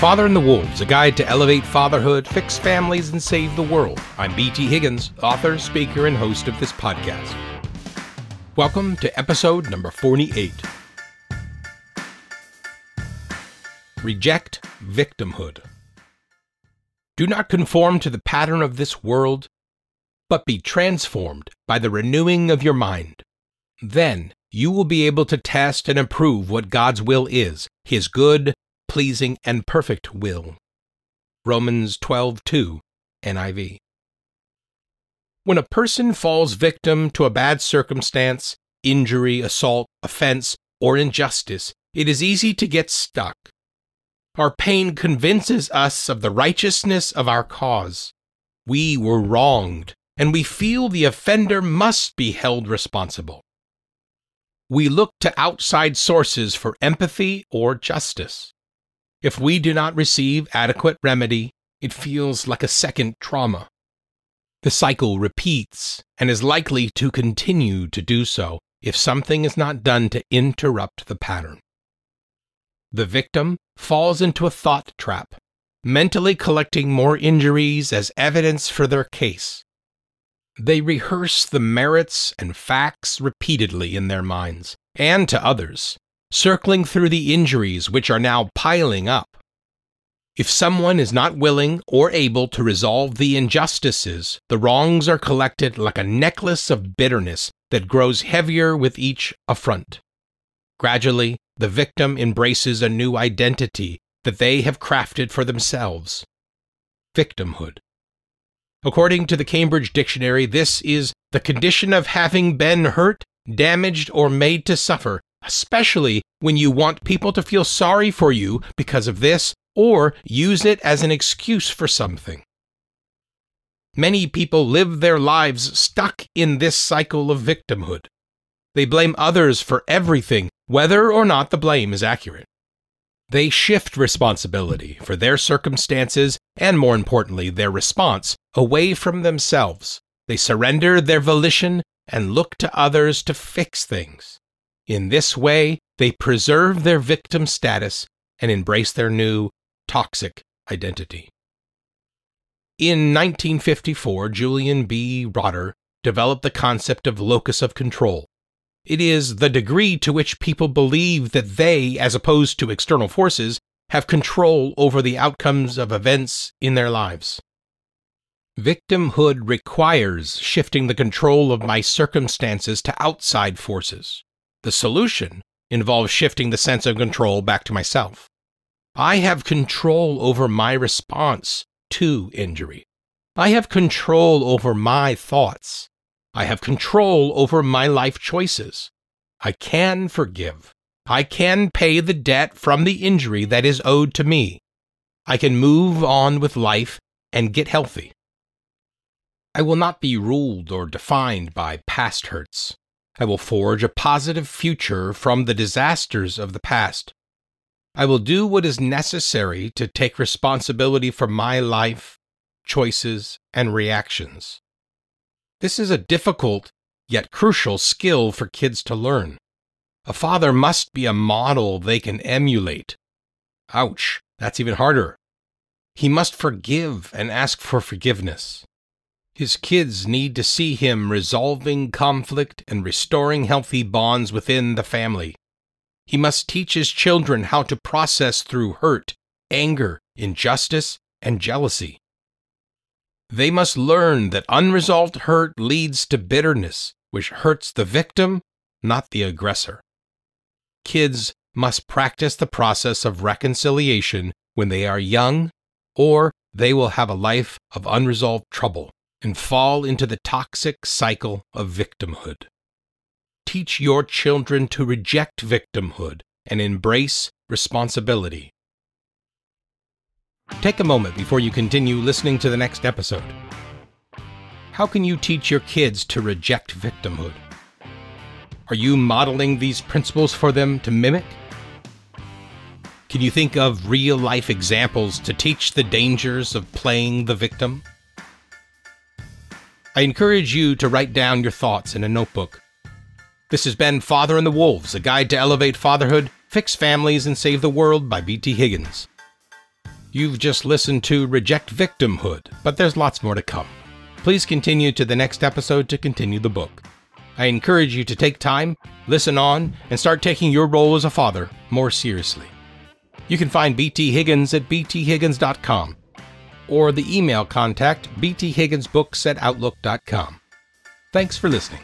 Father and the Wolves, a guide to elevate fatherhood, fix families, and save the world. I'm BT Higgins, author, speaker, and host of this podcast. Welcome to episode number 48 Reject Victimhood. Do not conform to the pattern of this world, but be transformed by the renewing of your mind. Then you will be able to test and approve what God's will is, his good, pleasing, and perfect will. Romans 12:2 NIV. When a person falls victim to a bad circumstance, injury, assault, offense, or injustice, it is easy to get stuck. Our pain convinces us of the righteousness of our cause. We were wronged, and we feel the offender must be held responsible. We look to outside sources for empathy or justice. If we do not receive adequate remedy, it feels like a second trauma. The cycle repeats and is likely to continue to do so if something is not done to interrupt the pattern. The victim falls into a thought trap, mentally collecting more injuries as evidence for their case. They rehearse the merits and facts repeatedly in their minds and to others, circling through the injuries which are now piling up. If someone is not willing or able to resolve the injustices, the wrongs are collected like a necklace of bitterness that grows heavier with each affront. Gradually, the victim embraces a new identity that they have crafted for themselves victimhood. According to the Cambridge Dictionary, this is the condition of having been hurt, damaged, or made to suffer especially when you want people to feel sorry for you because of this or use it as an excuse for something. Many people live their lives stuck in this cycle of victimhood. They blame others for everything, whether or not the blame is accurate. They shift responsibility for their circumstances and, more importantly, their response away from themselves. They surrender their volition and look to others to fix things. In this way, they preserve their victim status and embrace their new, toxic identity. In 1954, Julian B. Rotter developed the concept of locus of control. It is the degree to which people believe that they, as opposed to external forces, have control over the outcomes of events in their lives. Victimhood requires shifting the control of my circumstances to outside forces. The solution involves shifting the sense of control back to myself. I have control over my response to injury. I have control over my thoughts. I have control over my life choices. I can forgive. I can pay the debt from the injury that is owed to me. I can move on with life and get healthy. I will not be ruled or defined by past hurts. I will forge a positive future from the disasters of the past. I will do what is necessary to take responsibility for my life, choices, and reactions. This is a difficult yet crucial skill for kids to learn. A father must be a model they can emulate. Ouch, that's even harder. He must forgive and ask for forgiveness. His kids need to see him resolving conflict and restoring healthy bonds within the family. He must teach his children how to process through hurt, anger, injustice, and jealousy. They must learn that unresolved hurt leads to bitterness, which hurts the victim, not the aggressor. Kids must practice the process of reconciliation when they are young, or they will have a life of unresolved trouble and fall into the toxic cycle of victimhood. Teach your children to reject victimhood and embrace responsibility. Take a moment before you continue listening to the next episode. How can you teach your kids to reject victimhood? Are you modeling these principles for them to mimic? Can you think of real life examples to teach the dangers of playing the victim? I encourage you to write down your thoughts in a notebook. This has been Father and the Wolves, a guide to elevate fatherhood, fix families, and save the world by B.T. Higgins. You've just listened to Reject Victimhood, but there's lots more to come. Please continue to the next episode to continue the book. I encourage you to take time, listen on, and start taking your role as a father more seriously. You can find BT Higgins at bthiggins.com or the email contact bthigginsbooks at outlook.com. Thanks for listening.